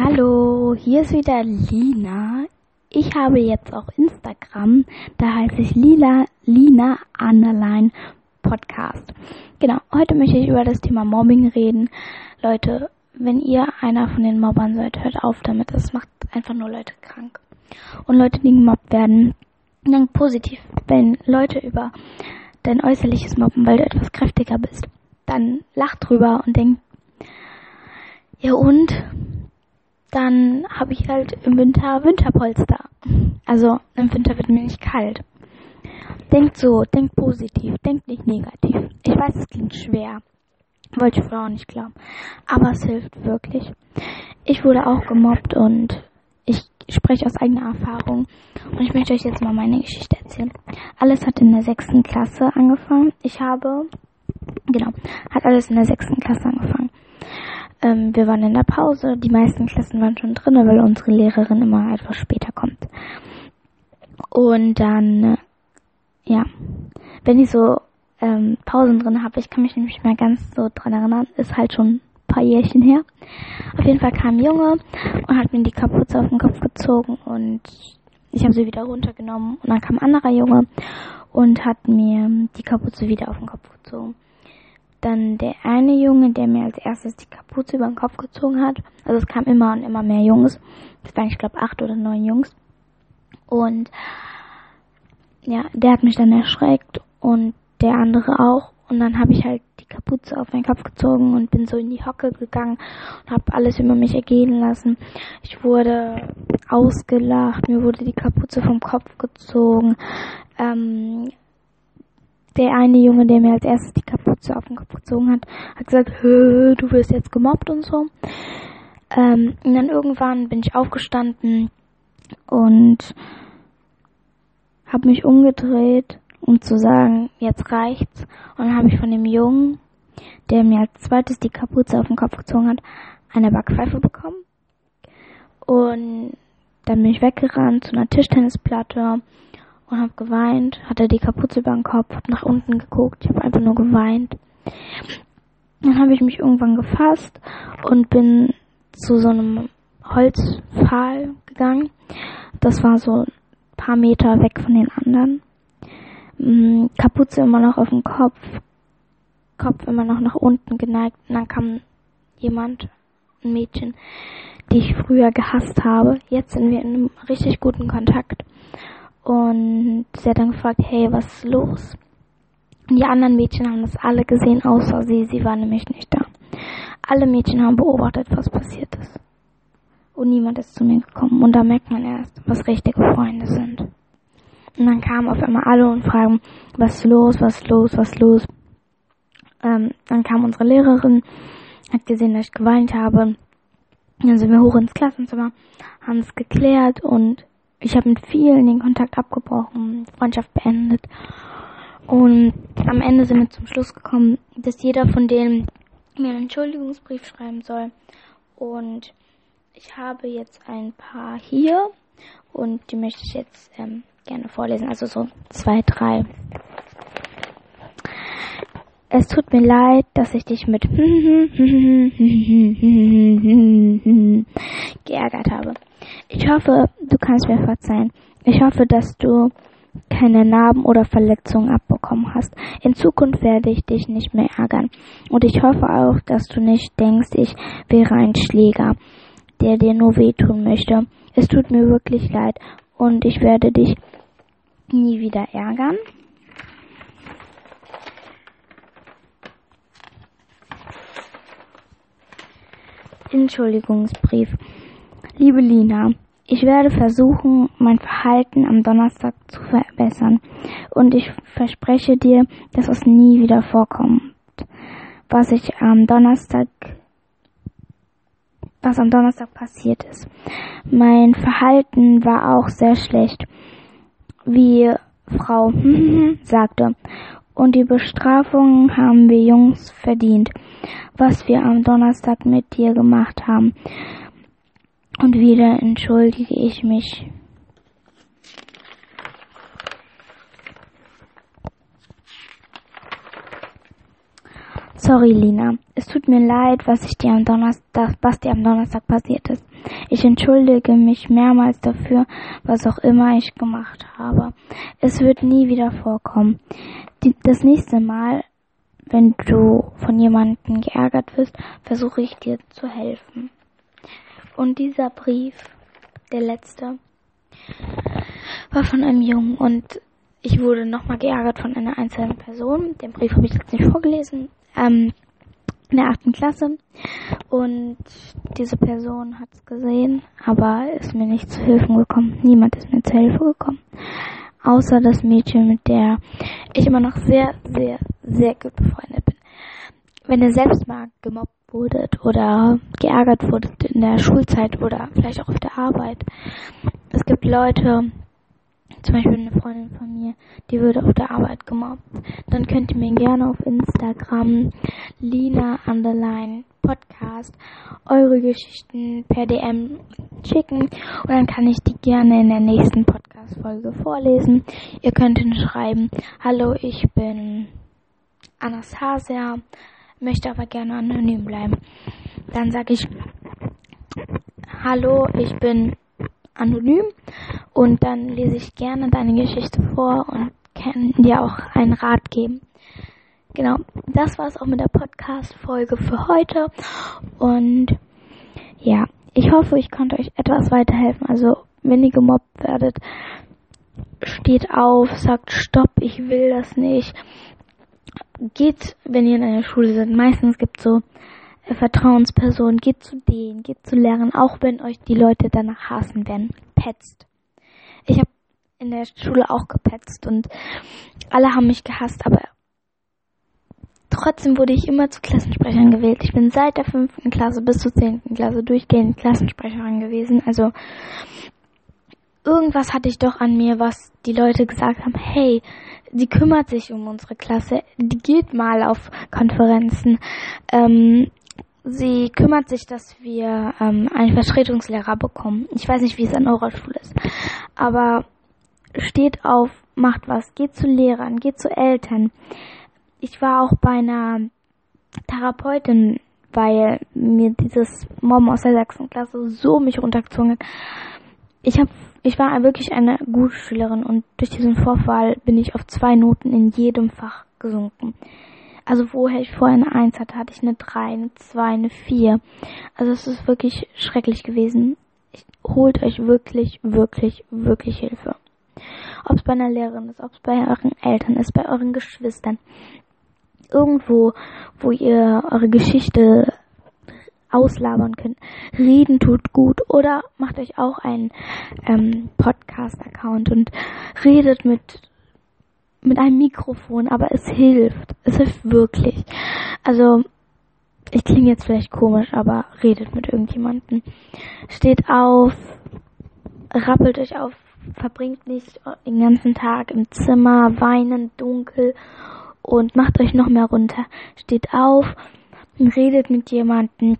Hallo, hier ist wieder Lina. Ich habe jetzt auch Instagram, da heiße ich Lila Lina Underline Podcast. Genau, heute möchte ich über das Thema Mobbing reden. Leute, wenn ihr einer von den Mobbern seid, hört auf damit. Das macht einfach nur Leute krank. Und Leute, die gemobbt werden, denkt positiv. Wenn Leute über dein äußerliches mobben, weil du etwas kräftiger bist, dann lacht drüber und denkt, ja und? Dann habe ich halt im Winter Winterpolster. Also im Winter wird mir nicht kalt. Denkt so, denkt positiv, denkt nicht negativ. Ich weiß, es klingt schwer. Wollte ich früher auch nicht glauben. Aber es hilft wirklich. Ich wurde auch gemobbt und ich spreche aus eigener Erfahrung. Und ich möchte euch jetzt mal meine Geschichte erzählen. Alles hat in der sechsten Klasse angefangen. Ich habe, genau, hat alles in der sechsten Klasse angefangen. Ähm, wir waren in der Pause, die meisten Klassen waren schon drin, weil unsere Lehrerin immer etwas später kommt. Und dann, äh, ja, wenn ich so ähm, Pausen drin habe, ich kann mich nämlich mehr ganz so dran erinnern, ist halt schon ein paar Jährchen her. Auf jeden Fall kam ein Junge und hat mir die Kapuze auf den Kopf gezogen und ich habe sie wieder runtergenommen und dann kam ein anderer Junge und hat mir die Kapuze wieder auf den Kopf gezogen dann der eine Junge, der mir als erstes die Kapuze über den Kopf gezogen hat. Also es kam immer und immer mehr Jungs. Das waren, ich glaube, acht oder neun Jungs. Und ja, der hat mich dann erschreckt und der andere auch. Und dann habe ich halt die Kapuze auf meinen Kopf gezogen und bin so in die Hocke gegangen und habe alles über mich ergehen lassen. Ich wurde ausgelacht, mir wurde die Kapuze vom Kopf gezogen. Ähm, der eine Junge, der mir als erstes die Kapuze auf den Kopf gezogen hat, hat gesagt, du wirst jetzt gemobbt und so. Ähm, und dann irgendwann bin ich aufgestanden und habe mich umgedreht, um zu sagen, jetzt reicht's. Und dann habe ich von dem Jungen, der mir als zweites die Kapuze auf den Kopf gezogen hat, eine Backpfeife bekommen. Und dann bin ich weggerannt zu einer Tischtennisplatte und habe geweint, hatte die Kapuze über den Kopf, habe nach unten geguckt, ich habe einfach nur geweint. Dann habe ich mich irgendwann gefasst und bin zu so einem Holzpfahl gegangen. Das war so ein paar Meter weg von den anderen. Mm, Kapuze immer noch auf dem Kopf, Kopf immer noch nach unten geneigt. Und dann kam jemand, ein Mädchen, die ich früher gehasst habe. Jetzt sind wir in einem richtig guten Kontakt. Und sie hat dann gefragt, hey, was ist los? Die anderen Mädchen haben das alle gesehen, außer sie. Sie war nämlich nicht da. Alle Mädchen haben beobachtet, was passiert ist. Und niemand ist zu mir gekommen. Und da merkt man erst, was richtige Freunde sind. Und dann kamen auf einmal alle und fragen, was ist los, was ist los, was ist los. Ähm, dann kam unsere Lehrerin, hat gesehen, dass ich geweint habe. Dann sind wir hoch ins Klassenzimmer, haben es geklärt und ich habe mit vielen den Kontakt abgebrochen, Freundschaft beendet. Und am Ende sind wir zum Schluss gekommen, dass jeder von denen mir einen Entschuldigungsbrief schreiben soll. Und ich habe jetzt ein paar hier und die möchte ich jetzt ähm, gerne vorlesen. Also so zwei, drei. Es tut mir leid, dass ich dich mit geärgert habe. Ich hoffe, du kannst mir verzeihen. Ich hoffe, dass du keine Narben oder Verletzungen abbekommen hast. In Zukunft werde ich dich nicht mehr ärgern. Und ich hoffe auch, dass du nicht denkst, ich wäre ein Schläger, der dir nur wehtun möchte. Es tut mir wirklich leid und ich werde dich nie wieder ärgern. Entschuldigungsbrief. Liebe Lina, ich werde versuchen, mein Verhalten am Donnerstag zu verbessern und ich verspreche dir, dass es nie wieder vorkommt. Was ich am Donnerstag was am Donnerstag passiert ist. Mein Verhalten war auch sehr schlecht, wie Frau sagte. Und die Bestrafung haben wir Jungs verdient, was wir am Donnerstag mit dir gemacht haben. Und wieder entschuldige ich mich. Sorry, Lina. Es tut mir leid, was ich dir am Donnerstag, was dir am Donnerstag passiert ist. Ich entschuldige mich mehrmals dafür, was auch immer ich gemacht habe. Es wird nie wieder vorkommen. Die, das nächste Mal, wenn du von jemandem geärgert wirst, versuche ich dir zu helfen. Und dieser Brief, der letzte, war von einem Jungen und ich wurde nochmal geärgert von einer einzelnen Person. Den Brief habe ich jetzt nicht vorgelesen. Ähm, in der achten Klasse. Und diese Person hat es gesehen, aber ist mir nicht zu Hilfe gekommen. Niemand ist mir zu Hilfe gekommen. Außer das Mädchen, mit der ich immer noch sehr, sehr, sehr gut befreundet bin. Wenn ihr selbst mal gemobbt wurdet oder geärgert wurdet in der Schulzeit oder vielleicht auch auf der Arbeit. Es gibt Leute, zum Beispiel eine Freundin von mir, die würde auf der Arbeit gemobbt, dann könnt ihr mir gerne auf Instagram Lina Underline Podcast eure Geschichten per DM schicken und dann kann ich die gerne in der nächsten Podcast-Folge vorlesen. Ihr könnt ihn schreiben, hallo, ich bin Anastasia, möchte aber gerne anonym bleiben. Dann sage ich, hallo, ich bin anonym und dann lese ich gerne deine Geschichte vor und kann dir auch einen Rat geben. Genau, das war es auch mit der Podcast-Folge für heute und ja, ich hoffe, ich konnte euch etwas weiterhelfen. Also, wenn ihr gemobbt werdet, steht auf, sagt Stopp, ich will das nicht. Geht, wenn ihr in einer Schule seid. Meistens gibt es so Vertrauensperson, geht zu denen, geht zu Lehrern, auch wenn euch die Leute danach hassen werden. Petzt. Ich habe in der Schule auch gepetzt und alle haben mich gehasst, aber trotzdem wurde ich immer zu Klassensprechern gewählt. Ich bin seit der fünften Klasse bis zur zehnten Klasse durchgehend Klassensprecherin gewesen. Also irgendwas hatte ich doch an mir, was die Leute gesagt haben, hey, die kümmert sich um unsere Klasse, die geht mal auf Konferenzen, ähm, sie kümmert sich, dass wir ähm, einen Vertretungslehrer bekommen. Ich weiß nicht, wie es an eurer Schule ist. Aber steht auf, macht was, geht zu Lehrern, geht zu Eltern. Ich war auch bei einer Therapeutin, weil mir dieses Mom aus der Sachsenklasse so mich runtergezogen hat. Ich habe ich war wirklich eine gute Schülerin und durch diesen Vorfall bin ich auf zwei Noten in jedem Fach gesunken. Also woher ich vorher eine Eins hatte, hatte ich eine Drei, eine Zwei, eine Vier. Also es ist wirklich schrecklich gewesen. Ich, holt euch wirklich, wirklich, wirklich Hilfe. Ob es bei einer Lehrerin ist, ob es bei euren Eltern ist, bei euren Geschwistern. Irgendwo, wo ihr eure Geschichte auslabern könnt. Reden tut gut. Oder macht euch auch einen ähm, Podcast-Account und redet mit mit einem Mikrofon, aber es hilft. Es hilft wirklich. Also, ich klinge jetzt vielleicht komisch, aber redet mit irgendjemandem. Steht auf, rappelt euch auf, verbringt nicht den ganzen Tag im Zimmer, weinen, dunkel und macht euch noch mehr runter. Steht auf, redet mit jemandem,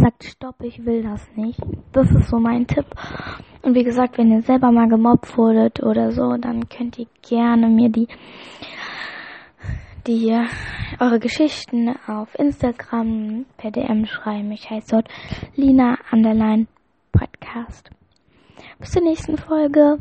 sagt Stopp, ich will das nicht. Das ist so mein Tipp. Und wie gesagt, wenn ihr selber mal gemobbt wurdet oder so, dann könnt ihr gerne mir die die eure Geschichten auf Instagram per DM schreiben. Ich heiße dort Lina Underline Podcast. Bis zur nächsten Folge.